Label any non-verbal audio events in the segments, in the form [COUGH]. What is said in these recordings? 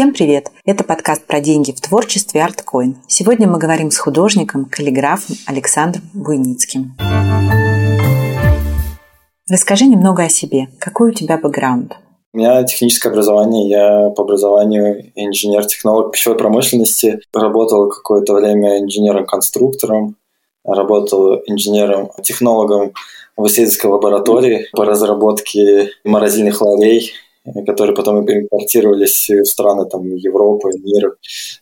Всем привет! Это подкаст про деньги в творчестве ArtCoin. Сегодня мы говорим с художником, каллиграфом Александром Буйницким. Расскажи немного о себе. Какой у тебя бэкграунд? У меня техническое образование, я по образованию инженер-технолог пищевой промышленности. Работал какое-то время инженером-конструктором, работал инженером-технологом в исследовательской лаборатории по разработке морозильных ларей, которые потом импортировались в страны там, Европы, мира.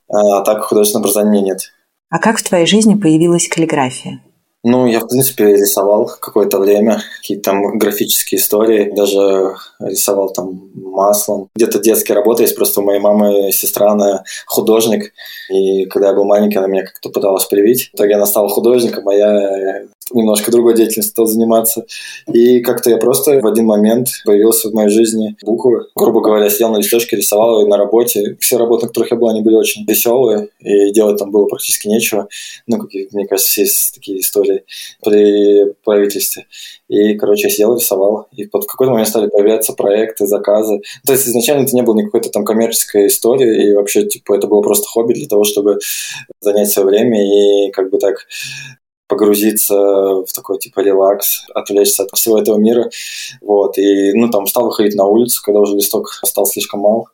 А так художественного образования нет. А как в твоей жизни появилась каллиграфия? Ну, я, в принципе, рисовал какое-то время, какие-то там графические истории, даже рисовал там маслом. Где-то детские работы есть, просто у моей мамы сестра, она художник, и когда я был маленький, она меня как-то пыталась привить. В итоге она стала художником, а я немножко другой деятельностью стал заниматься. И как-то я просто в один момент появился в моей жизни буквы. Грубо говоря, сидел на листочке, рисовал и на работе. Все работы, на которых я был, они были очень веселые, и делать там было практически нечего. Ну, какие, мне кажется, есть такие истории при правительстве. И, короче, я сидел, рисовал. И под какой-то момент стали появляться проекты, заказы. То есть изначально это не было никакой-то там коммерческой истории, и вообще, типа, это было просто хобби для того, чтобы занять свое время и как бы так погрузиться в такой типа релакс, отвлечься от всего этого мира. Вот. И ну, там стал выходить на улицу, когда уже листок стал слишком мал.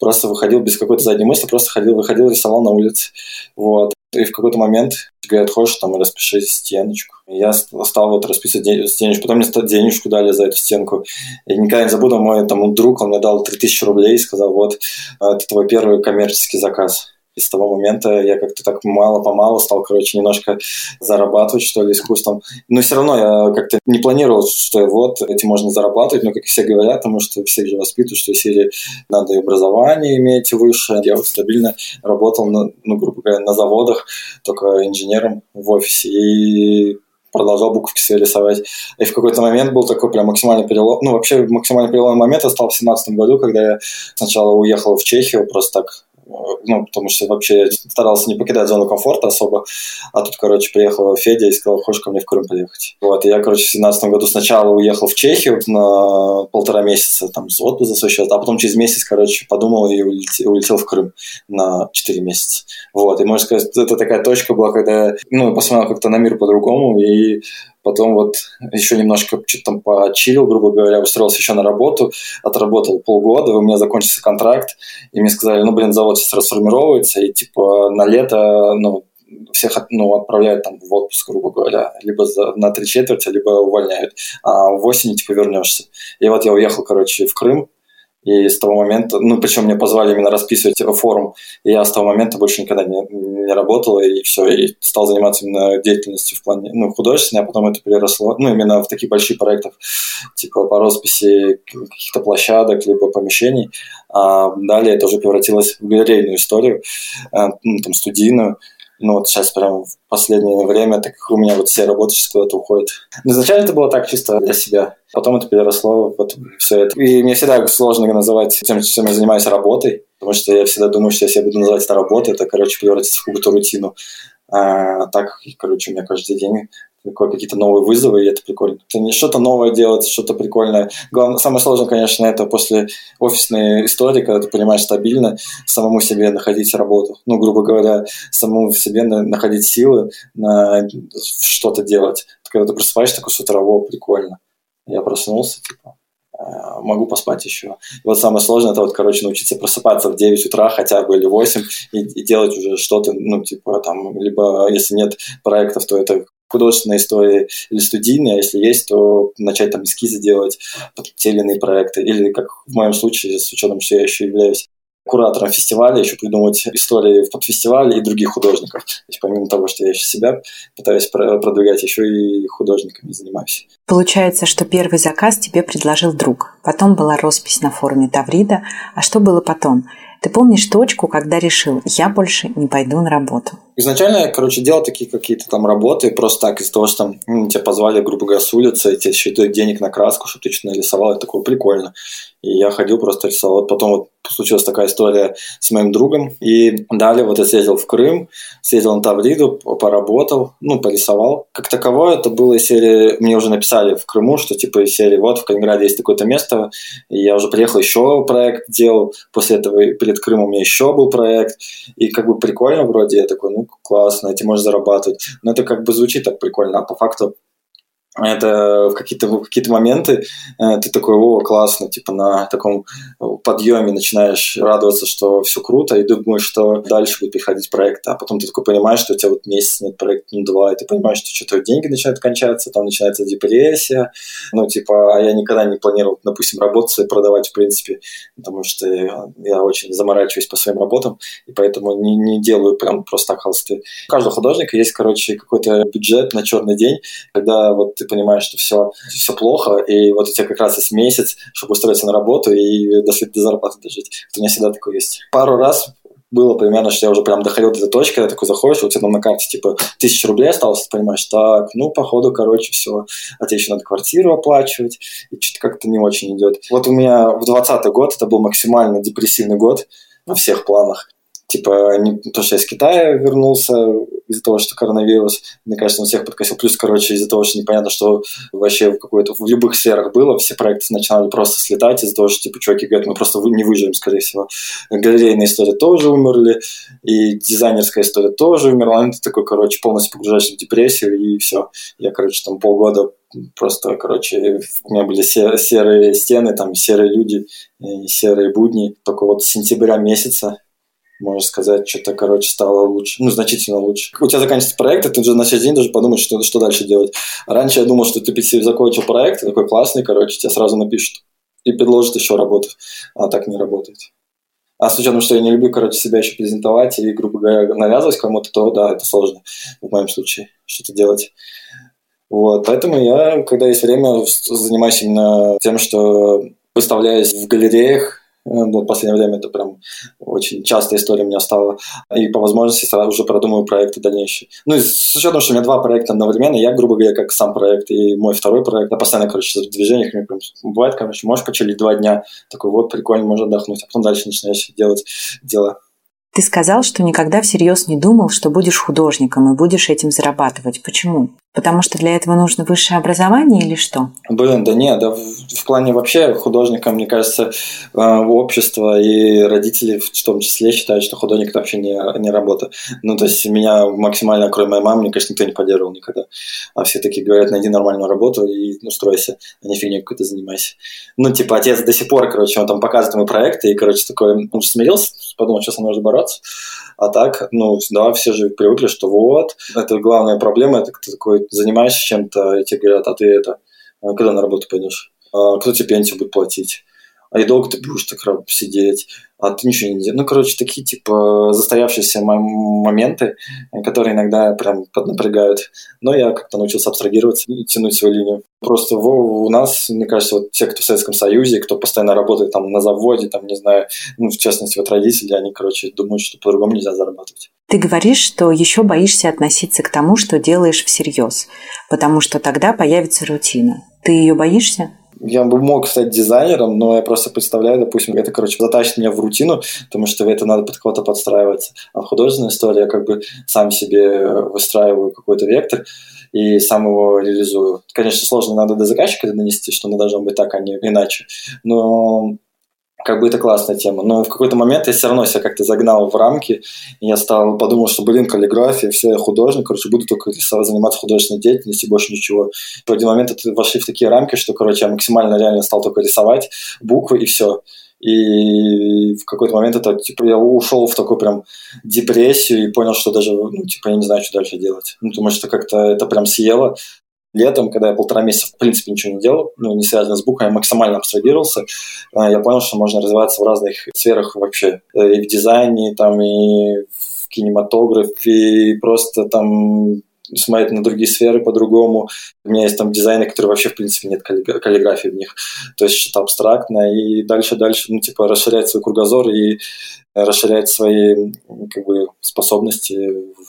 Просто выходил без какой-то задней мысли, просто ходил, выходил, рисовал на улице. Вот. И в какой-то момент говорят, хочешь, там, распиши стеночку. Я стал вот расписывать стеночку. Потом мне денежку дали за эту стенку. Я никогда не забуду, мой там друг, он мне дал 3000 рублей и сказал, вот, это твой первый коммерческий заказ. И с того момента я как-то так мало-помалу стал, короче, немножко зарабатывать, что ли, искусством. Но все равно я как-то не планировал, что вот этим можно зарабатывать, но, как все говорят, потому что все же воспитывают, что если надо и образование иметь выше. Я вот стабильно работал, на, ну, грубо говоря, на заводах, только инженером в офисе. И продолжал буковки все рисовать. И в какой-то момент был такой прям максимальный перелом. Ну, вообще максимальный переломный момент стал в семнадцатом году, когда я сначала уехал в Чехию просто так ну, потому что вообще старался не покидать зону комфорта особо, а тут, короче, приехал Федя и сказал, хочешь ко мне в Крым поехать. Вот, и я, короче, в 2017 году сначала уехал в Чехию на полтора месяца, там, с отпуска за свой а потом через месяц, короче, подумал и улетел, улетел в Крым на 4 месяца. Вот, и, можно сказать, это такая точка была, когда ну, посмотрел как-то на мир по-другому, и Потом вот еще немножко что-то там почилил, грубо говоря, устроился еще на работу, отработал полгода, у меня закончился контракт, и мне сказали, ну, блин, завод сейчас расформировывается, и типа на лето, ну, всех ну, отправляют там в отпуск, грубо говоря, либо за, на три четверти, либо увольняют, а в осени типа вернешься. И вот я уехал, короче, в Крым, и с того момента, ну, причем мне позвали именно расписывать форум, и я с того момента больше никогда не, не работал, и все, и стал заниматься именно деятельностью в плане, ну, художественной, а потом это переросло, ну, именно в такие большие проекты, типа по росписи каких-то площадок, либо помещений, а далее это уже превратилось в галерейную историю, э, ну, там, студийную, ну вот сейчас прям в последнее время, так как у меня вот все работы сейчас куда-то уходят. Но изначально это было так чисто для себя. Потом это переросло вот все это. И мне всегда сложно называть тем, чем я занимаюсь работой, потому что я всегда думаю, что если я буду называть это работой, это, короче, превратится в какую-то рутину. А так, короче, у меня каждый день какие-то новые вызовы, и это прикольно. Это не что-то новое делать, что-то прикольное. Главное, самое сложное, конечно, это после офисной истории, когда ты понимаешь стабильно самому себе находить работу. Ну, грубо говоря, самому себе находить силы на что-то делать. Когда ты просыпаешься такой с утра, прикольно. Я проснулся, типа, «А, могу поспать еще. И вот самое сложное, это вот, короче, научиться просыпаться в 9 утра хотя бы или 8 и, и делать уже что-то, ну, типа, там, либо если нет проектов, то это художественная история или студийная, если есть, то начать там эскизы делать под те или иные проекты. Или, как в моем случае, с учетом, что я еще являюсь куратором фестиваля, еще придумывать истории под фестиваль и других художников. То есть помимо того, что я еще себя пытаюсь продвигать, еще и художниками занимаюсь. Получается, что первый заказ тебе предложил друг. Потом была роспись на форуме Таврида. А что было потом? Ты помнишь точку, когда решил, я больше не пойду на работу? Изначально я, короче, делал такие какие-то там работы просто так из-за того, что там ну, тебя позвали, грубо говоря, с улицы, и тебе еще дают денег на краску, чтобы ты что-то нарисовал. Это такое прикольно. И я ходил просто рисовал. Вот потом вот случилась такая история с моим другом. И далее вот я съездил в Крым, съездил на Тавриду, поработал, ну, порисовал. Как таковое это было серии... Мне уже написали в Крыму, что типа из серии вот в Калининграде есть такое-то место. И я уже приехал, еще проект делал. После этого перед Крымом у меня еще был проект. И как бы прикольно вроде. Я такой, ну, классно, этим можно зарабатывать. Но это как бы звучит так прикольно. А по факту это в какие-то в какие-то моменты э, ты такой, о, классно, типа на таком подъеме начинаешь радоваться, что все круто, и думаешь, что дальше будет приходить проект, а потом ты такой понимаешь, что у тебя вот месяц нет проекта, ну два, и ты понимаешь, что что-то деньги начинают кончаться, там начинается депрессия, ну типа, а я никогда не планировал, допустим, работать и продавать в принципе, потому что я очень заморачиваюсь по своим работам, и поэтому не, не делаю прям просто так холсты. У каждого художника есть, короче, какой-то бюджет на черный день, когда вот ты понимаешь, что все, все плохо, и вот у тебя как раз есть месяц, чтобы устроиться на работу и до, до зарплаты дожить. Это у меня всегда такое есть. Пару раз было примерно, что я уже прям доходил до этой точки, когда такой заходишь, у тебя там на карте типа тысяча рублей осталось, ты понимаешь, так, ну, походу, короче, все, а тебе еще надо квартиру оплачивать, и что-то как-то не очень идет. Вот у меня в двадцатый год, это был максимально депрессивный год во всех планах типа, не то, что я из Китая вернулся из-за того, что коронавирус, мне кажется, он всех подкосил. Плюс, короче, из-за того, что непонятно, что вообще в какой-то, в любых сферах было, все проекты начинали просто слетать из-за того, что, типа, чуваки говорят, мы просто не выживем, скорее всего. Галерейная история тоже умерли, и дизайнерская история тоже умерла. Это такой, короче, полностью погружаешься в депрессию, и все. Я, короче, там полгода просто, короче, у меня были серые стены, там серые люди, серые будни. Только вот с сентября месяца можно сказать, что-то, короче, стало лучше, ну, значительно лучше. У тебя заканчивается проект, и ты уже на следующий день даже подумаешь, что, что дальше делать. Раньше я думал, что ты закончил проект, такой классный, короче, тебе сразу напишут и предложат еще работу, а так не работает. А с учетом, что я не люблю, короче, себя еще презентовать и, грубо говоря, навязывать кому-то, то да, это сложно в моем случае что-то делать. Вот, поэтому я, когда есть время, занимаюсь именно тем, что выставляюсь в галереях, ну, в последнее время это прям очень частая история у меня стала. И по возможности сразу же продумываю проекты дальнейшие. Ну, и с учетом, что у меня два проекта одновременно, я, грубо говоря, как сам проект и мой второй проект, я постоянно, короче, в движениях, мне прям бывает, короче, можешь почилить два дня, такой вот, прикольно, можно отдохнуть, а потом дальше начинаешь делать дела. Ты сказал, что никогда всерьез не думал, что будешь художником и будешь этим зарабатывать. Почему? Потому что для этого нужно высшее образование или что? Блин, да нет, да в, в плане вообще художника, мне кажется, э, общество и родители в том числе считают, что художник это вообще не, не работа. Ну, то есть меня максимально, кроме моей мамы, мне, конечно, никто не поддерживал никогда. А все такие говорят, найди нормальную работу и устройся, а не фигней какой-то занимайся. Ну, типа, отец до сих пор, короче, он там показывает мои проекты, и, короче, такой, он же смирился, подумал, что со мной нужно бороться. А так, ну, да, все же привыкли, что вот, это главная проблема, это такой занимаешься чем-то, и тебе говорят, а ты это, а когда на работу пойдешь? А кто тебе пенсию будет платить? А и долго ты будешь так сидеть? а ты ничего не делаешь. Ну, короче, такие, типа, застоявшиеся моменты, которые иногда прям поднапрягают. Но я как-то научился абстрагироваться и тянуть свою линию. Просто у нас, мне кажется, вот те, кто в Советском Союзе, кто постоянно работает там на заводе, там, не знаю, ну, в частности, вот родители, они, короче, думают, что по-другому нельзя зарабатывать. Ты говоришь, что еще боишься относиться к тому, что делаешь всерьез, потому что тогда появится рутина. Ты ее боишься? я бы мог стать дизайнером, но я просто представляю, допустим, это, короче, затащит меня в рутину, потому что это надо под кого-то подстраиваться. А в художественной истории я как бы сам себе выстраиваю какой-то вектор и сам его реализую. Конечно, сложно надо до заказчика донести, что оно должно быть так, а не иначе. Но как бы это классная тема. Но в какой-то момент я все равно себя как-то загнал в рамки, и я стал, подумал, что, блин, каллиграфия, все, я художник, короче, буду только заниматься художественной деятельностью, больше ничего. В один момент это вошли в такие рамки, что, короче, я максимально реально стал только рисовать буквы и все. И в какой-то момент это, типа, я ушел в такую прям депрессию и понял, что даже, ну, типа, я не знаю, что дальше делать. Ну, потому что как-то это прям съело летом, когда я полтора месяца в принципе ничего не делал, ну, не связано с буквой, я максимально абстрагировался, а, я понял, что можно развиваться в разных сферах вообще. Э, и в дизайне, там, и в кинематографе, и просто там смотреть на другие сферы по-другому. У меня есть там дизайны, которые вообще, в принципе, нет каллиграфии в них. То есть что-то абстрактное. И дальше-дальше, ну, типа, расширять свой кругозор и расширять свои как бы, способности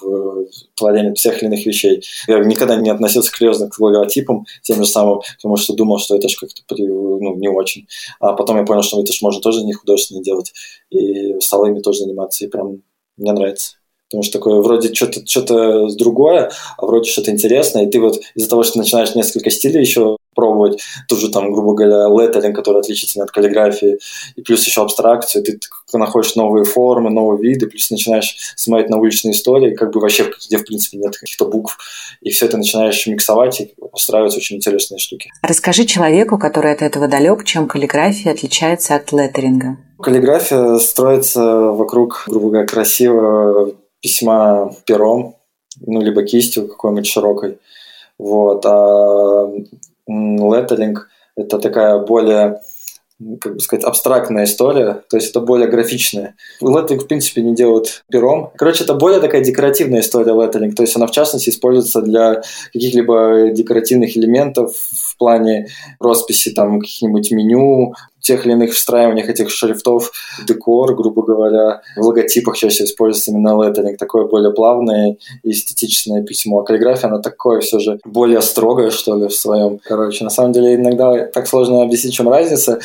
в творении тех или иных вещей. Я никогда не относился серьезно к логотипам, тем же самым, потому что думал, что это же как-то ну, не очень. А потом я понял, что это же можно тоже не художественно делать, и стал ими тоже заниматься, и прям мне нравится. Потому что такое вроде что-то что другое, а вроде что-то интересное. И ты вот из-за того, что начинаешь несколько стилей еще пробовать, тоже там, грубо говоря, леттеринг, который отличительный от каллиграфии, и плюс еще абстракцию, ты находишь новые формы, новые виды, плюс начинаешь смотреть на уличные истории, как бы вообще, где, в принципе, нет каких-то букв, и все это начинаешь миксовать, и устраивать очень интересные штуки. Расскажи человеку, который от этого далек, чем каллиграфия отличается от леттеринга. Каллиграфия строится вокруг, грубо говоря, красивого письма пером, ну, либо кистью какой-нибудь широкой. Вот. А леттеринг – это такая более как бы сказать, абстрактная история, то есть это более графичная. Леттеринг, в принципе, не делают пером. Короче, это более такая декоративная история леттеринг, то есть она, в частности, используется для каких-либо декоративных элементов в плане росписи там каких-нибудь меню, тех или иных встраиваниях этих шрифтов, декор, грубо говоря, в логотипах чаще используется именно леттеринг, такое более плавное и эстетичное письмо. А каллиграфия, она такое все же более строгое, что ли, в своем. Короче, на самом деле иногда так сложно объяснить, чем разница,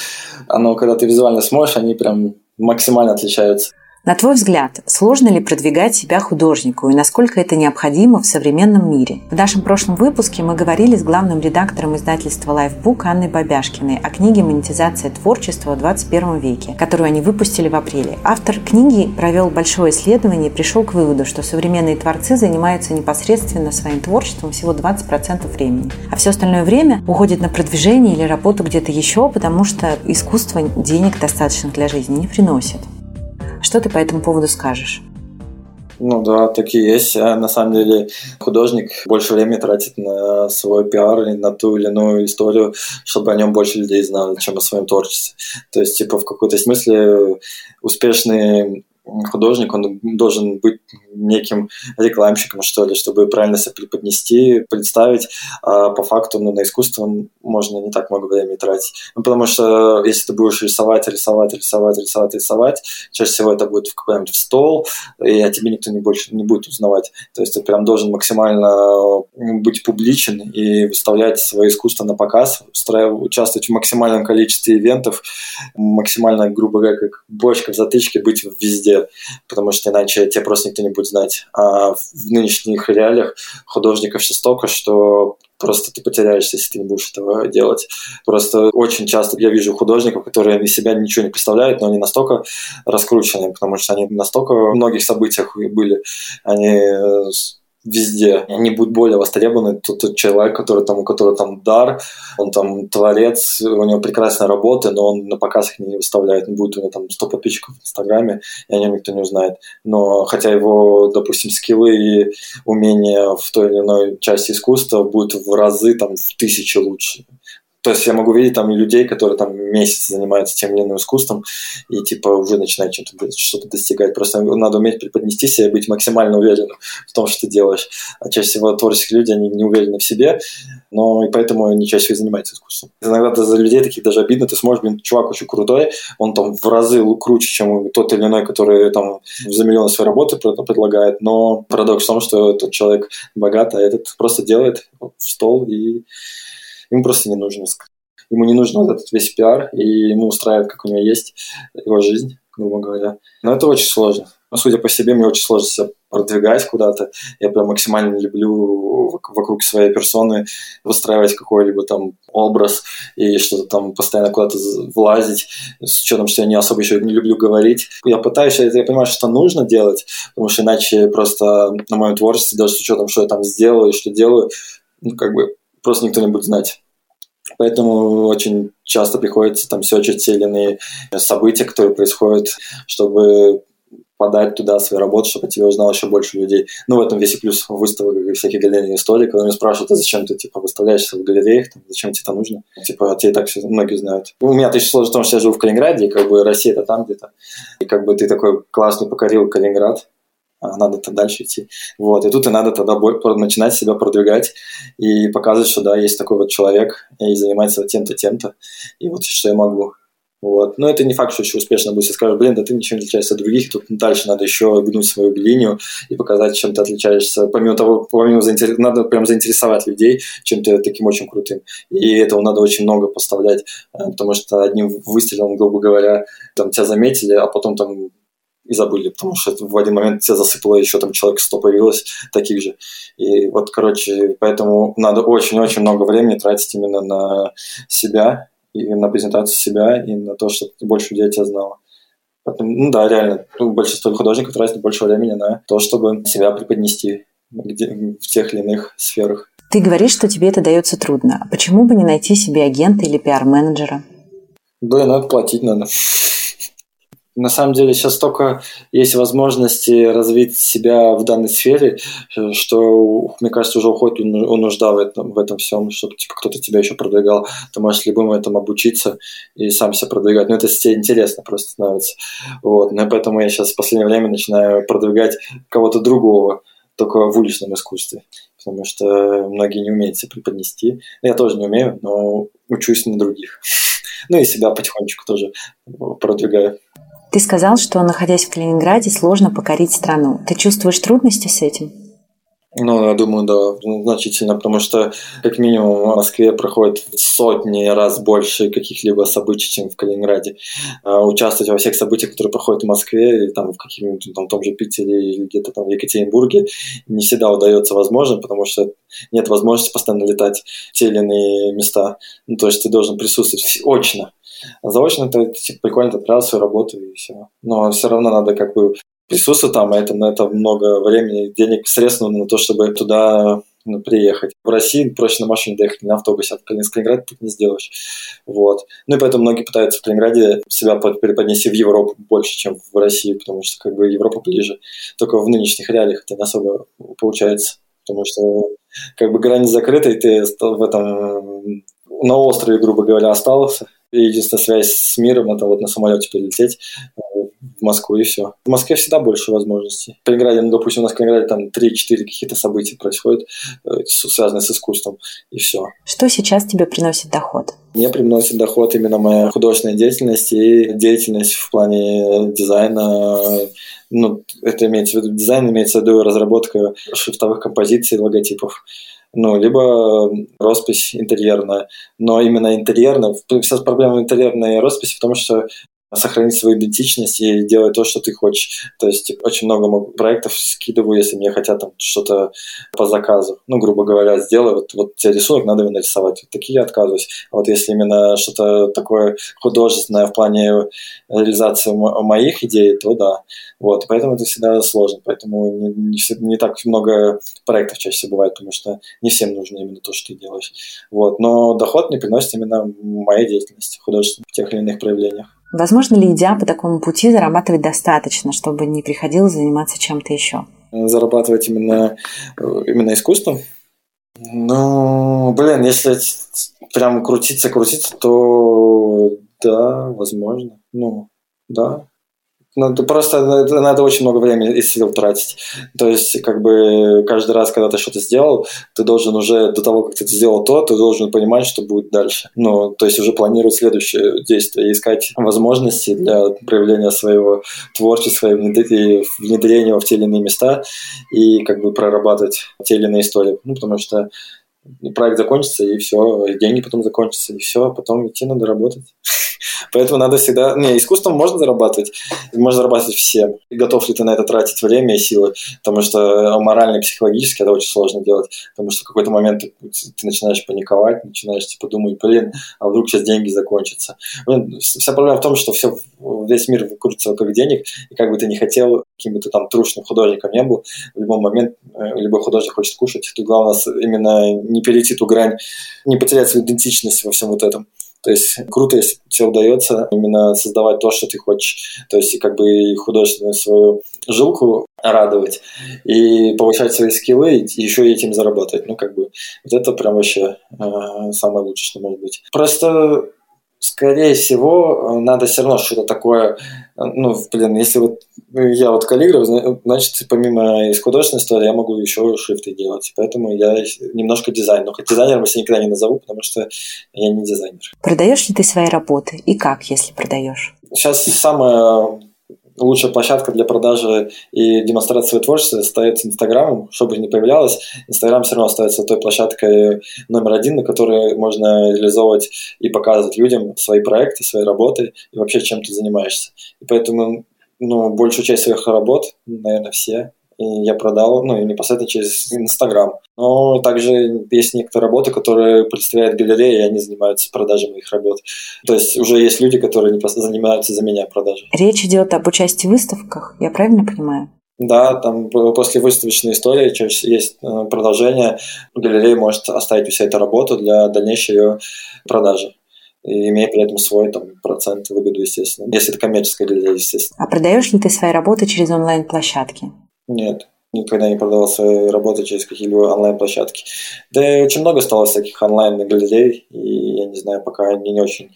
но когда ты визуально смотришь, они прям максимально отличаются. На твой взгляд, сложно ли продвигать себя художнику и насколько это необходимо в современном мире? В нашем прошлом выпуске мы говорили с главным редактором издательства Lifebook Анной Бабяшкиной о книге «Монетизация творчества в 21 веке», которую они выпустили в апреле. Автор книги провел большое исследование и пришел к выводу, что современные творцы занимаются непосредственно своим творчеством всего 20% времени, а все остальное время уходит на продвижение или работу где-то еще, потому что искусство денег достаточных для жизни не приносит. Что ты по этому поводу скажешь? Ну да, такие есть. А на самом деле художник больше времени тратит на свой пиар или на ту или иную историю, чтобы о нем больше людей знали, чем о своем творчестве. То есть, типа, в какой-то смысле успешный художник, он должен быть неким рекламщиком, что ли, чтобы правильно себя преподнести, представить. А по факту ну, на искусство можно не так много времени тратить. Ну, потому что если ты будешь рисовать, рисовать, рисовать, рисовать, рисовать, чаще всего это будет в какой-нибудь стол, и о тебе никто не, больше не будет узнавать. То есть ты прям должен максимально быть публичен и выставлять свое искусство на показ, участвовать в максимальном количестве ивентов, максимально, грубо говоря, как бочка в затычке, быть везде, потому что иначе тебе просто никто не будет знать. А в нынешних реалиях художников сейчас столько, что просто ты потеряешься, если ты не будешь этого делать. Просто очень часто я вижу художников, которые из себя ничего не представляют, но они настолько раскручены, потому что они настолько в многих событиях были, они везде. Они будут более востребованы. Тот, тот человек, который там, у которого там дар, он там творец, у него прекрасная работа, но он на показ их не выставляет. Он будет у него там 100 подписчиков в Инстаграме, и о нем никто не узнает. Но хотя его, допустим, скиллы и умения в той или иной части искусства будут в разы, там, в тысячи лучше. То есть я могу видеть там людей, которые там месяц занимаются тем или иным искусством и типа уже начинают что-то, что-то достигать. Просто надо уметь преподнести себя и быть максимально уверенным в том, что ты делаешь. А чаще всего творческие люди, они не уверены в себе, но и поэтому они чаще всего занимаются искусством. Иногда за людей таких даже обидно, ты сможешь, блин, чувак очень крутой, он там в разы круче, чем тот или иной, который там за миллионы своей работы предлагает, но парадокс в том, что тот человек богат, а этот просто делает в стол и ему просто не нужно. Ему не нужен вот этот весь пиар, и ему устраивает, как у него есть его жизнь, грубо говоря. Но это очень сложно. Но, судя по себе, мне очень сложно себя продвигать куда-то. Я прям максимально люблю вокруг своей персоны выстраивать какой-либо там образ и что-то там постоянно куда-то влазить, с учетом, что я не особо еще не люблю говорить. Я пытаюсь, я понимаю, что нужно делать, потому что иначе просто на моем творчестве, даже с учетом, что я там сделаю и что делаю, ну, как бы просто никто не будет знать. Поэтому очень часто приходится там серчить те или иные события, которые происходят, чтобы подать туда свои работы, чтобы о тебе узнало еще больше людей. Ну, в этом весь и плюс выставок и всяких галерейных историй, когда меня спрашивают, а зачем ты, типа, выставляешься в галереях, там, зачем тебе это нужно? Типа, а тебе так все многие знают. У меня еще сложно в том, что я живу в Калининграде, и как бы Россия это там где-то. И как бы ты такой классный покорил Калининград, а надо-то дальше идти. Вот, и тут и надо тогда начинать себя продвигать и показывать, что да, есть такой вот человек и занимается тем-то, тем-то, и вот что я могу. Вот. Но это не факт, что еще успешно будет. Скажешь, блин, да ты ничем не отличаешься от других, тут дальше надо еще гнуть свою линию и показать, чем ты отличаешься. Помимо того, помимо заинтерес... надо прям заинтересовать людей чем-то таким очень крутым. И этого надо очень много поставлять, э, потому что одним выстрелом, грубо говоря, там тебя заметили, а потом там и забыли, потому что в один момент тебя засыпало, еще там человек 100 появилось, таких же. И вот, короче, поэтому надо очень-очень много времени тратить именно на себя, и на презентацию себя, и на то, чтобы больше людей тебя знало. Поэтому, ну да, реально, ну, большинство художников тратит больше времени на то, чтобы себя преподнести где, в тех или иных сферах. Ты говоришь, что тебе это дается трудно. А почему бы не найти себе агента или пиар-менеджера? Да, надо платить надо. На самом деле сейчас только есть возможности развить себя в данной сфере, э, что, мне кажется, уже уходит у нужда в этом, в этом всем, чтобы типа, кто-то тебя еще продвигал. Ты можешь любым этому обучиться и сам себя продвигать. Но это тебе интересно просто становится. Вот. Но поэтому я сейчас в последнее время начинаю продвигать кого-то другого, только в уличном искусстве. Потому что многие не умеют себя преподнести. Я тоже не умею, но учусь на других. [LAUGHS] Ну и себя потихонечку тоже продвигаю. Ты сказал, что, находясь в Калининграде, сложно покорить страну. Ты чувствуешь трудности с этим? Ну, я думаю, да, значительно, потому что как минимум в Москве проходит сотни раз больше каких-либо событий, чем в Калининграде. А, участвовать во всех событиях, которые проходят в Москве, или там в каких-нибудь там, том же Питере или где-то там в Екатеринбурге, не всегда удается возможно, потому что нет возможности постоянно летать в те или иные места. Ну, то есть ты должен присутствовать очно. А заочно ты типа, прикольно отправил свою работу и все. Но все равно надо как бы присутствовать там, а это на это много времени, денег, средств на то, чтобы туда ну, приехать. В России проще на машине доехать, не на автобусе, а в Калининграде тут не сделаешь. Вот. Ну и поэтому многие пытаются в Калининграде себя преподнести в Европу больше, чем в России, потому что как бы Европа ближе. Только в нынешних реалиях это не особо получается, потому что как бы граница закрыта, и ты в этом на острове, грубо говоря, остался, и единственная связь с миром – это вот на самолете перелететь э, в Москву и все. В Москве всегда больше возможностей. В Калининграде, ну, допустим, у нас в Калининграде там 3-4 какие-то события происходят, э, связанные с искусством, и все. Что сейчас тебе приносит доход? Мне приносит доход именно моя художественная деятельность и деятельность в плане дизайна, ну, это имеется в виду дизайн, имеется в виду разработка шрифтовых композиций, логотипов ну, либо роспись интерьерная. Но именно интерьерная, вся проблема интерьерной росписи в том, что сохранить свою идентичность и делать то, что ты хочешь. То есть типа, очень много проектов скидываю, если мне хотят там что-то по заказу. Ну, грубо говоря, сделай, вот, вот тебе рисунок, надо его нарисовать. Вот такие я отказываюсь. А вот если именно что-то такое художественное в плане реализации моих идей, то да. Вот, поэтому это всегда сложно. Поэтому не, не, не так много проектов чаще всего бывает, потому что не всем нужно именно то, что ты делаешь. Вот. Но доход мне приносит именно моя деятельность художественная в тех или иных проявлениях. Возможно ли, идя по такому пути, зарабатывать достаточно, чтобы не приходилось заниматься чем-то еще? Зарабатывать именно, именно искусством? Ну, блин, если прям крутиться, крутиться, то да, возможно. Ну, да, надо, просто надо, надо очень много времени и сил тратить. То есть, как бы каждый раз, когда ты что-то сделал, ты должен уже до того, как ты сделал то, ты должен понимать, что будет дальше. Ну, то есть уже планировать следующее действие, искать возможности для проявления своего творчества и внедрения в те или иные места и как бы прорабатывать те или иные истории. Ну, потому что проект закончится, и все, и деньги потом закончатся, и все, а потом идти надо работать. Поэтому надо всегда... Не, искусством можно зарабатывать, можно зарабатывать всем. Готов ли ты на это тратить время и силы? Потому что морально и психологически это очень сложно делать. Потому что в какой-то момент ты, ты начинаешь паниковать, начинаешь типа думать, блин, а вдруг сейчас деньги закончатся. Блин, вся проблема в том, что все, весь мир крутится вокруг денег, и как бы ты не хотел, каким бы ты там трушным художником не был, в любой момент э, любой художник хочет кушать. Тут главное именно не перейти ту грань, не потерять свою идентичность во всем вот этом. То есть круто, если тебе удается именно создавать то, что ты хочешь. То есть как бы художественную свою жилку радовать и повышать свои скиллы и еще этим заработать. Ну, как бы вот это прям вообще э, самое лучшее, что может быть. Просто скорее всего, надо все равно что-то такое, ну, блин, если вот я вот каллиграф, значит, помимо из художественной истории я могу еще шрифты делать. Поэтому я немножко дизайн. Но хоть дизайнером я себя никогда не назову, потому что я не дизайнер. Продаешь ли ты свои работы? И как, если продаешь? Сейчас самое лучшая площадка для продажи и демонстрации творчества остается Инстаграмом, чтобы не появлялось. Инстаграм все равно остается той площадкой номер один, на которой можно реализовывать и показывать людям свои проекты, свои работы и вообще чем ты занимаешься. И поэтому ну, большую часть своих работ, наверное, все, и я продал, ну, непосредственно через Инстаграм. Но также есть некоторые работы, которые представляют галереи, и они занимаются продажей моих работ. То есть уже есть люди, которые занимаются за меня продажей. Речь идет об участии в выставках, я правильно понимаю? Да, там после выставочной истории есть э, продолжение. Галерея может оставить у себя эту работу для дальнейшей ее продажи и имея при этом свой там, процент выгоду, естественно. Если это коммерческая галерея, естественно. А продаешь ли ты свои работы через онлайн-площадки? Нет, никогда не продавал свои работы через какие-либо онлайн-площадки. Да и очень много стало всяких онлайн-галерей, и я не знаю, пока они не очень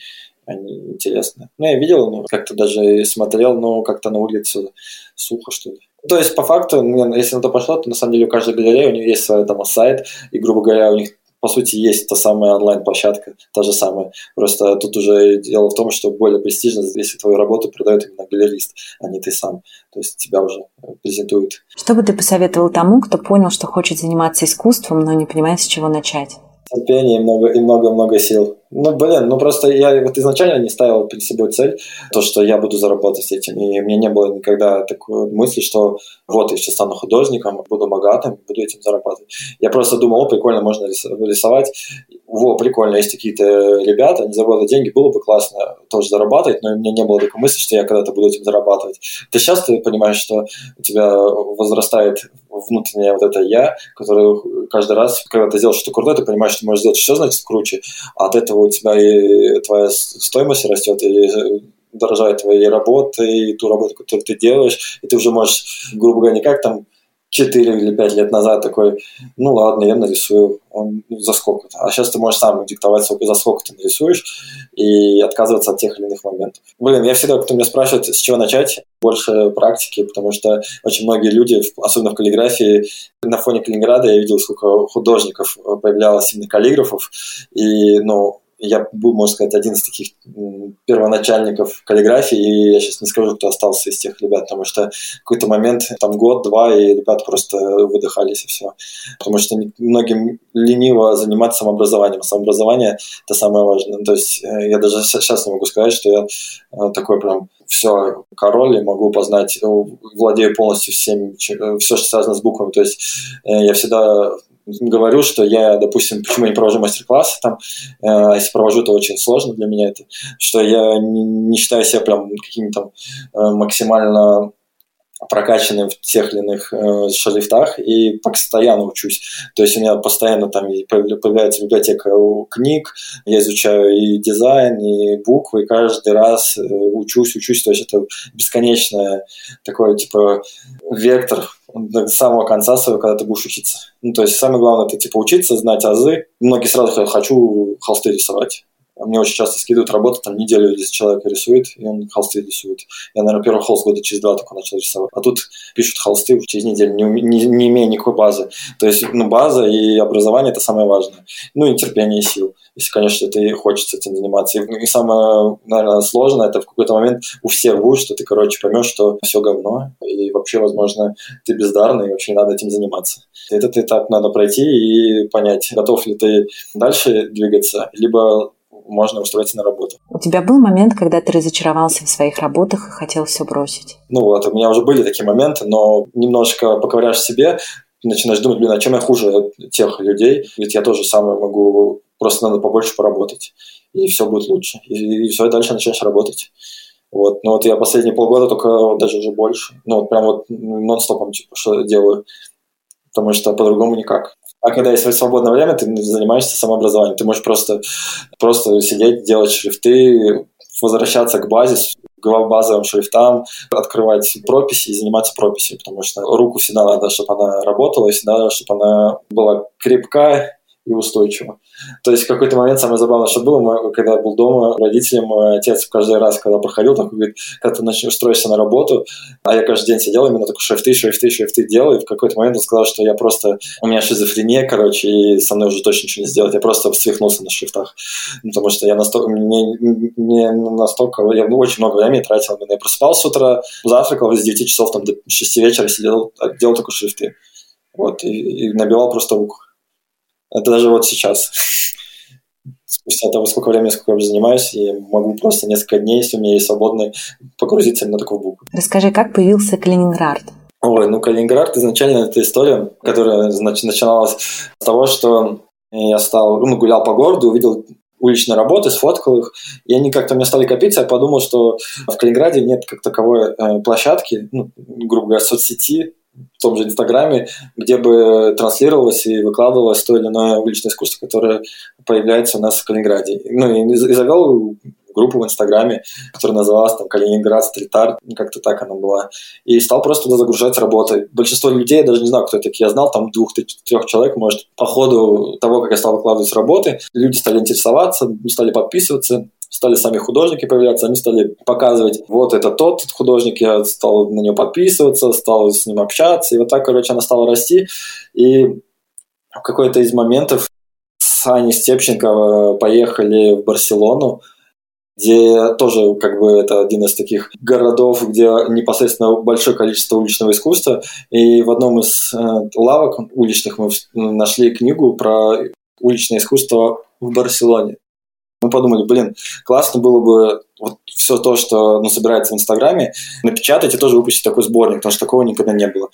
они интересны. Ну, я видел, ну, как-то даже смотрел, но как-то на улице сухо, что ли. То есть, по факту, если на то пошло, то на самом деле у каждой галереи у нее есть свой там сайт, и, грубо говоря, у них по сути, есть та самая онлайн-площадка, та же самая. Просто тут уже дело в том, что более престижно, если твою работу продает именно галерист, а не ты сам. То есть тебя уже презентуют. Что бы ты посоветовал тому, кто понял, что хочет заниматься искусством, но не понимает, с чего начать? Терпение и много, и много-много сил. Ну, блин, ну просто я вот изначально не ставил перед собой цель, то, что я буду зарабатывать этим. И у меня не было никогда такой мысли, что вот, я сейчас стану художником, буду богатым, буду этим зарабатывать. Я просто думал, о, прикольно, можно рисовать. Во, прикольно, есть какие-то ребята, они зарабатывают деньги, было бы классно тоже зарабатывать, но у меня не было такой мысли, что я когда-то буду этим зарабатывать. Ты сейчас ты понимаешь, что у тебя возрастает внутреннее вот это «я», которое каждый раз, когда ты делаешь что-то крутое, ты понимаешь, что ты можешь сделать все, значит, круче, а от этого у тебя и твоя стоимость растет, и дорожают твои работы, и ту работу, которую ты делаешь, и ты уже можешь, грубо говоря, не как там 4 или 5 лет назад такой, ну ладно, я нарисую он, ну, за сколько-то. А сейчас ты можешь сам диктовать, сколько, за сколько ты нарисуешь, и отказываться от тех или иных моментов. Блин, я всегда, кто меня спрашивает, с чего начать, больше практики, потому что очень многие люди, особенно в каллиграфии, на фоне Калининграда я видел, сколько художников появлялось именно каллиграфов, и, ну, я был, можно сказать, один из таких первоначальников каллиграфии, и я сейчас не скажу, кто остался из тех ребят, потому что какой-то момент, там год-два, и ребята просто выдыхались, и все. Потому что многим лениво заниматься самообразованием. Самообразование – это самое важное. То есть э, я даже сейчас не могу сказать, что я э, такой прям все, король, и могу познать, э, владею полностью всем, все, что связано с буквами. То есть я всегда говорю, что я, допустим, почему я не провожу мастер-классы там, э, если провожу, то очень сложно для меня это, что я не, не считаю себя прям каким-то э, максимально прокачанным в тех или иных э, шрифтах и постоянно учусь. То есть у меня постоянно там появляется библиотека книг, я изучаю и дизайн, и буквы, и каждый раз э, учусь, учусь. То есть это бесконечное такое, типа, вектор до самого конца своего, когда ты будешь учиться. Ну, то есть самое главное, это, типа, учиться, знать азы. Многие сразу говорят, хочу холсты рисовать. Мне очень часто скидывают работу, там неделю, если человек рисует, и он холсты рисует. Я, наверное, первый холст года через два только начал рисовать. А тут пишут холсты через неделю, не, не, не имея никакой базы. То есть, ну, база и образование – это самое важное. Ну, и терпение и сил, если, конечно, ты хочется этим заниматься. И, и самое, наверное, сложное – это в какой-то момент у всех будет, что ты, короче, поймешь, что все говно, и вообще, возможно, ты бездарный, и вообще надо этим заниматься. Этот этап надо пройти и понять, готов ли ты дальше двигаться, либо можно устроиться на работу. У тебя был момент, когда ты разочаровался в своих работах и хотел все бросить? Ну вот, у меня уже были такие моменты, но немножко поковыряешь в себе, начинаешь думать, блин, а чем я хуже тех людей? Ведь я тоже самое могу, просто надо побольше поработать, и все будет лучше. И, и все, дальше начинаешь работать. Вот. Но вот я последние полгода только даже уже больше. Ну вот прям вот нон-стопом типа что делаю. Потому что по-другому никак. А когда есть свободное время, ты занимаешься самообразованием. Ты можешь просто, просто сидеть, делать шрифты, возвращаться к базе, к базовым шрифтам, открывать прописи и заниматься прописью, потому что руку всегда надо, чтобы она работала, всегда, чтобы она была крепкая, и устойчиво. То есть в какой-то момент самое забавное, что было, мы, когда я был дома, родителям мой отец каждый раз, когда проходил, так говорит, когда ты начнешь устроишься на работу, а я каждый день сидел именно такой шрифты, шрифты, шрифты делал, и в какой-то момент он сказал, что я просто, у меня шизофрения, короче, и со мной уже точно ничего не сделать, я просто свихнулся на шрифтах, ну, потому что я настолько, мне, мне настолько, я очень много времени тратил, я просыпался с утра, завтракал, с 9 часов там, до 6 вечера сидел, делал только шрифты. Вот, и, и набивал просто руку. Это даже вот сейчас. Спустя того, сколько времени, сколько я уже занимаюсь, я могу просто несколько дней, если у меня есть свободные, погрузиться на такую букву. Расскажи, как появился Калининград? Ой, ну Калининград изначально это история, которая значит, начиналась с того, что я стал, ну, гулял по городу, увидел уличные работы, сфоткал их, и они как-то мне стали копиться, я подумал, что в Калининграде нет как таковой э, площадки, ну, грубо говоря, соцсети, в том же Инстаграме, где бы транслировалось и выкладывалось то или иное уличное искусство, которое появляется у нас в Калининграде. Ну и, и завел группу в Инстаграме, которая называлась там Калининград стрит-арт, как-то так она была. И стал просто туда загружать работы. Большинство людей, я даже не знаю, кто это я знал, там двух-трех человек, может, по ходу того, как я стал выкладывать работы, люди стали интересоваться, стали подписываться, стали сами художники появляться, они стали показывать, вот это тот художник, я стал на него подписываться, стал с ним общаться, и вот так, короче, она стала расти, и в какой-то из моментов с Аней Степченко э, поехали в Барселону, где тоже как бы это один из таких городов, где непосредственно большое количество уличного искусства. И в одном из э, лавок уличных мы нашли книгу про уличное искусство в Барселоне. Мы подумали, блин, классно было бы вот все то, что ну, собирается в Инстаграме, напечатать и тоже выпустить такой сборник, потому что такого никогда не было.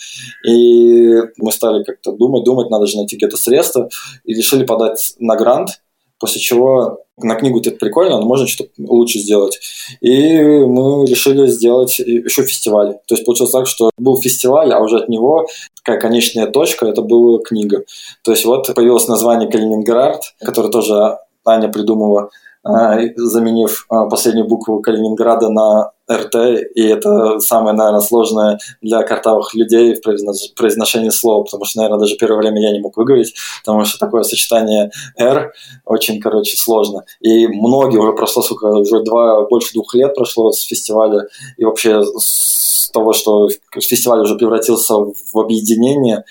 И мы стали как-то думать, думать, надо же найти какие-то средства, и решили подать на грант, после чего на книгу это прикольно, но можно что-то лучше сделать. И мы решили сделать еще фестиваль. То есть получилось так, что был фестиваль, а уже от него такая конечная точка, это была книга. То есть вот появилось название Калининград, которое тоже Аня придумала, а, заменив а, последнюю букву Калининграда на РТ, и это самое, наверное, сложное для картавых людей в произношении слова, потому что, наверное, даже первое время я не мог выговорить, потому что такое сочетание «р» очень, короче, сложно. И многие уже прошло, сколько, уже два, больше двух лет прошло с фестиваля, и вообще с того, что фестиваль уже превратился в объединение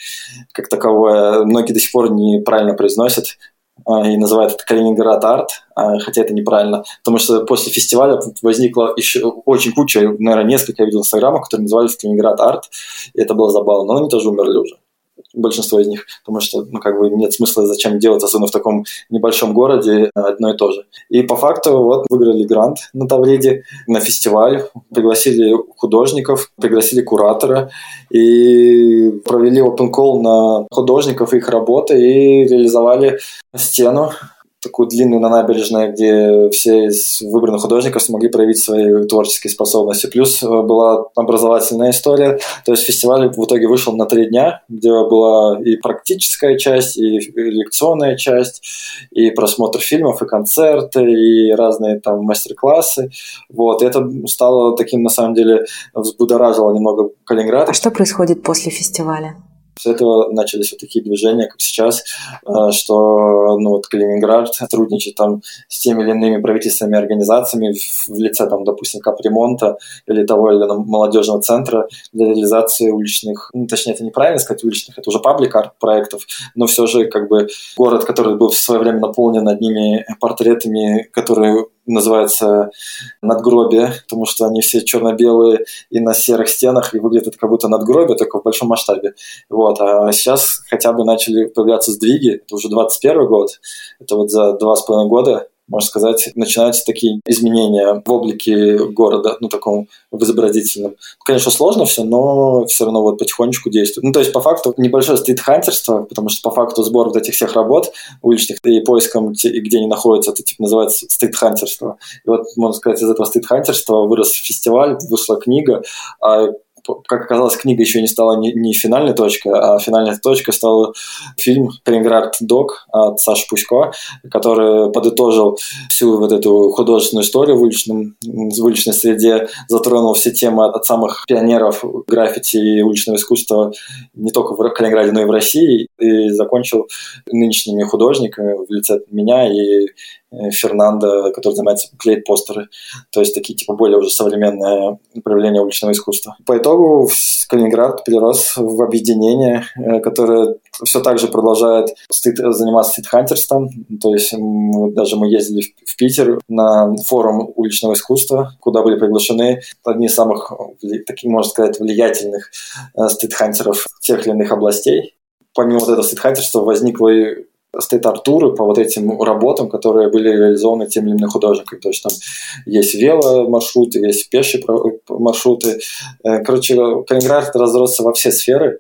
как таковое, многие до сих пор неправильно произносят и называют это Калининград Арт, а, хотя это неправильно, потому что после фестиваля возникла еще очень куча, наверное, несколько я видел инстаграмов, которые назывались Калининград Арт, и это было забавно, но они тоже умерли уже большинство из них, потому что, ну, как бы нет смысла зачем делать, особенно в таком небольшом городе, одно и то же. И по факту вот выиграли грант на Тавриде, на фестиваль, пригласили художников, пригласили куратора и провели open call на художников и их работы и реализовали стену такую длинную на набережной, где все из выбранных художников смогли проявить свои творческие способности. Плюс э, была образовательная история, то есть фестиваль в итоге вышел на три дня, где была и практическая часть, и лекционная часть, и просмотр фильмов, и концерты, и разные там мастер-классы. Вот. И это стало таким, на самом деле, взбудоражило немного Калининград. А что происходит после фестиваля? С этого начались вот такие движения, как сейчас, э, что ну, вот Калининград сотрудничает там с теми или иными правительственными организациями в лице, там, допустим, капремонта или того или иного молодежного центра для реализации уличных, ну, точнее, это неправильно сказать уличных, это уже паблик-арт проектов, но все же как бы город, который был в свое время наполнен одними портретами, которые называется надгробие, потому что они все черно-белые и на серых стенах, и выглядят как будто надгробие, только в большом масштабе. Вот. А сейчас хотя бы начали появляться сдвиги, это уже 21 год, это вот за два с половиной года можно сказать, начинаются такие изменения в облике города, ну, таком в изобразительном. Конечно, сложно все, но все равно вот потихонечку действует. Ну, то есть, по факту, небольшое стрит-хантерство, потому что по факту сбор вот этих всех работ уличных и поиском, где они находятся, это типа называется стрит-хантерство. И вот, можно сказать, из этого стрит-хантерства вырос фестиваль, вышла книга, а как оказалось, книга еще не стала не, не финальной точкой, а финальной точкой стал фильм «Калининград Док» от Саши Пусько, который подытожил всю вот эту художественную историю в, уличном, в уличной среде, затронул все темы от самых пионеров граффити и уличного искусства не только в Калининграде, но и в России, и закончил нынешними художниками в лице меня и Фернандо, который занимается клеит постеры. То есть такие типа более уже современное проявление уличного искусства. По итогу Калининград перерос в объединение, э, которое все так же продолжает стыд, заниматься ститхантерством. То есть даже мы ездили в, Питер на форум уличного искусства, куда были приглашены одни из самых, таких, можно сказать, влиятельных э, ститхантеров тех или иных областей. Помимо вот этого ститхантерства возникло и стоит Артуры по вот этим работам, которые были реализованы тем или иным художником. То есть там есть веломаршруты, есть пешие маршруты. Э, короче, Калининград разросся во все сферы.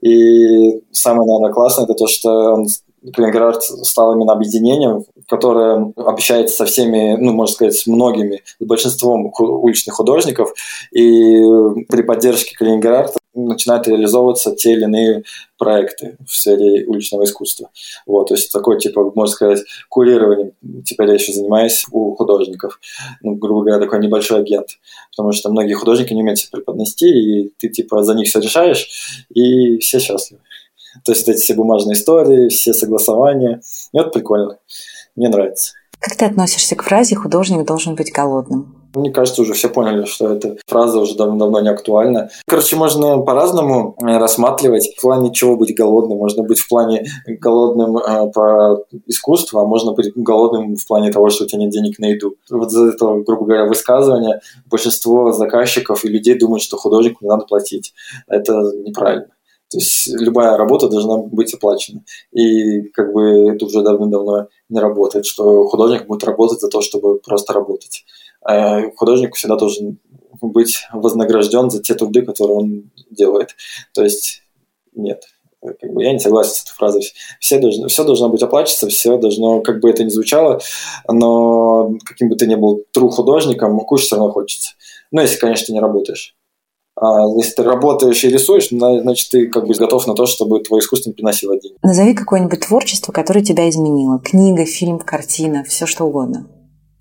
И самое, наверное, классное, это то, что он Калининград стал именно объединением, которое общается со всеми, ну, можно сказать, с многими, с большинством уличных художников. И при поддержке Калининграда начинают реализовываться те или иные проекты в сфере уличного искусства. Вот, то есть такой, типа, можно сказать, курированием теперь я еще занимаюсь у художников. Ну, грубо говоря, такой небольшой агент. Потому что многие художники не умеют себя преподнести, и ты, типа, за них все решаешь, и все счастливы. То есть эти все бумажные истории, все согласования. И это прикольно. Мне нравится. Как ты относишься к фразе «художник должен быть голодным»? Мне кажется, уже все поняли, что эта фраза уже давно-давно не актуальна. Короче, можно по-разному э, рассматривать. В плане чего быть голодным. Можно быть в плане голодным э, по искусству, а можно быть голодным в плане того, что у тебя нет денег на еду. Вот за это, грубо говоря, высказывание большинство заказчиков и людей думают, что художнику не надо платить. Это неправильно. То есть любая работа должна быть оплачена. И как бы это уже давно-давно не работает, что художник будет работать за то, чтобы просто работать. А художник всегда должен быть вознагражден за те труды, которые он делает. То есть нет. Как бы я не согласен с этой фразой. Все должно, все должно быть оплачиваться, все должно, как бы это ни звучало, но каким бы ты ни был тру художником, кушать все равно хочется. Ну, если, конечно, ты не работаешь. А если ты работаешь и рисуешь, значит, ты как бы готов на то, чтобы твое искусство приносило деньги. Назови какое-нибудь творчество, которое тебя изменило. Книга, фильм, картина, все что угодно.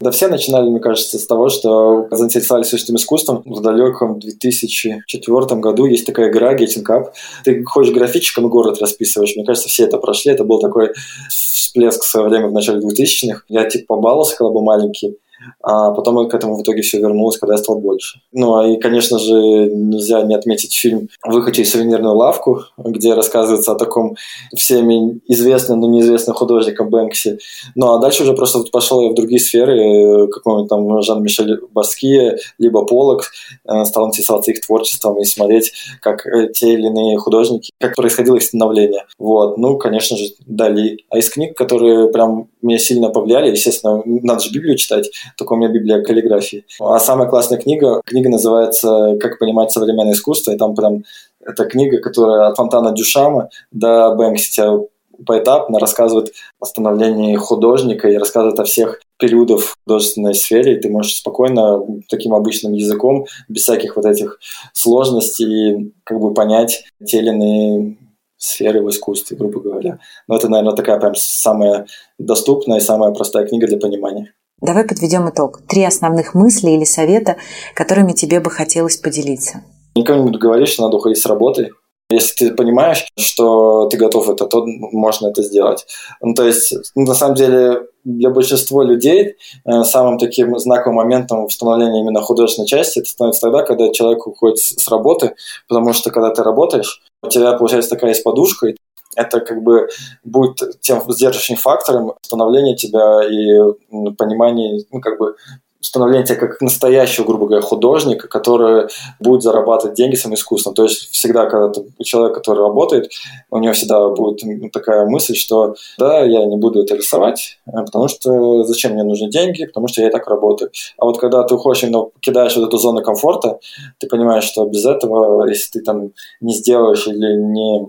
Да все начинали, мне кажется, с того, что заинтересовались этим искусством. В далеком 2004 году есть такая игра Getting Up. Ты ходишь графичиком и город расписываешь. Мне кажется, все это прошли. Это был такой всплеск в свое время в начале 2000-х. Я типа побаловался, когда был маленький а потом к этому в итоге все вернулось, когда я стал больше. Ну, а и, конечно же, нельзя не отметить фильм «Выход через сувенирную лавку», где рассказывается о таком всеми известном, но неизвестном художнике Бэнкси. Ну, а дальше уже просто пошел я в другие сферы, какой-нибудь там Жан-Мишель Баские, либо Полок, э, стал интересоваться их творчеством и смотреть, как э, те или иные художники, как происходило их становление. Вот, ну, конечно же, Дали. А из книг, которые прям меня сильно повлияли, естественно, надо же Библию читать, только у меня Библия каллиграфии. А самая классная книга, книга называется «Как понимать современное искусство», и там прям это книга, которая от Фонтана Дюшама до Бэнкси поэтапно рассказывает о становлении художника и рассказывает о всех периодах в художественной сфере, и ты можешь спокойно таким обычным языком, без всяких вот этих сложностей, как бы понять те или иные сферы в искусстве, грубо говоря. Но это, наверное, такая прям самая доступная и самая простая книга для понимания. Давай подведем итог. Три основных мысли или совета, которыми тебе бы хотелось поделиться. Никому не буду говорить, что надо уходить с работы. Если ты понимаешь, что ты готов это, то можно это сделать. Ну, то есть, ну, на самом деле, для большинства людей э, самым таким знаковым моментом в именно художественной части это становится тогда, когда человек уходит с работы, потому что когда ты работаешь, у тебя получается такая есть подушка, и это как бы будет тем сдерживающим фактором становления тебя и понимания, ну, как бы становление тебя как настоящего, грубо говоря, художника, который будет зарабатывать деньги своим искусством. То есть всегда, когда ты человек, который работает, у него всегда будет такая мысль, что да, я не буду это рисовать, э, потому что зачем мне нужны деньги, потому что я и так работаю. А вот когда ты уходишь, именно покидаешь вот эту зону комфорта, ты понимаешь, что без этого, если ты там не сделаешь или не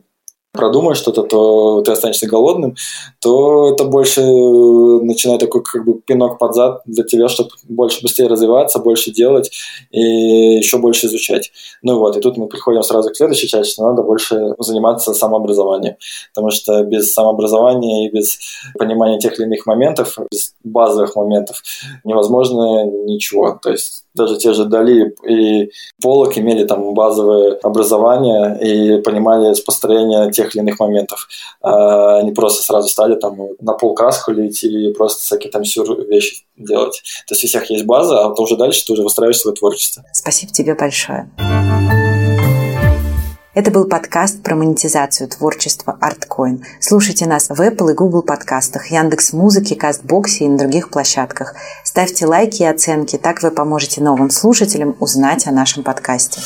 продумаешь что-то, то ты останешься голодным, то это больше начинает такой как бы пинок под зад для тебя, чтобы больше быстрее развиваться, больше делать и еще больше изучать. Ну вот, и тут мы приходим сразу к следующей части, что надо больше заниматься самообразованием, потому что без самообразования и без понимания тех или иных моментов, без базовых моментов невозможно ничего. То есть даже те же Дали и Полок имели там базовое образование и понимали построение тех или иных моментов. А они просто сразу стали там на пол краску лить и просто всякие там сюр вещи делать. То есть у всех есть база, а то уже дальше ты уже выстраиваешь свое творчество. Спасибо тебе большое. Это был подкаст про монетизацию творчества ArtCoin. Слушайте нас в Apple и Google подкастах, Яндекс Музыке, Кастбоксе и на других площадках. Ставьте лайки и оценки, так вы поможете новым слушателям узнать о нашем подкасте.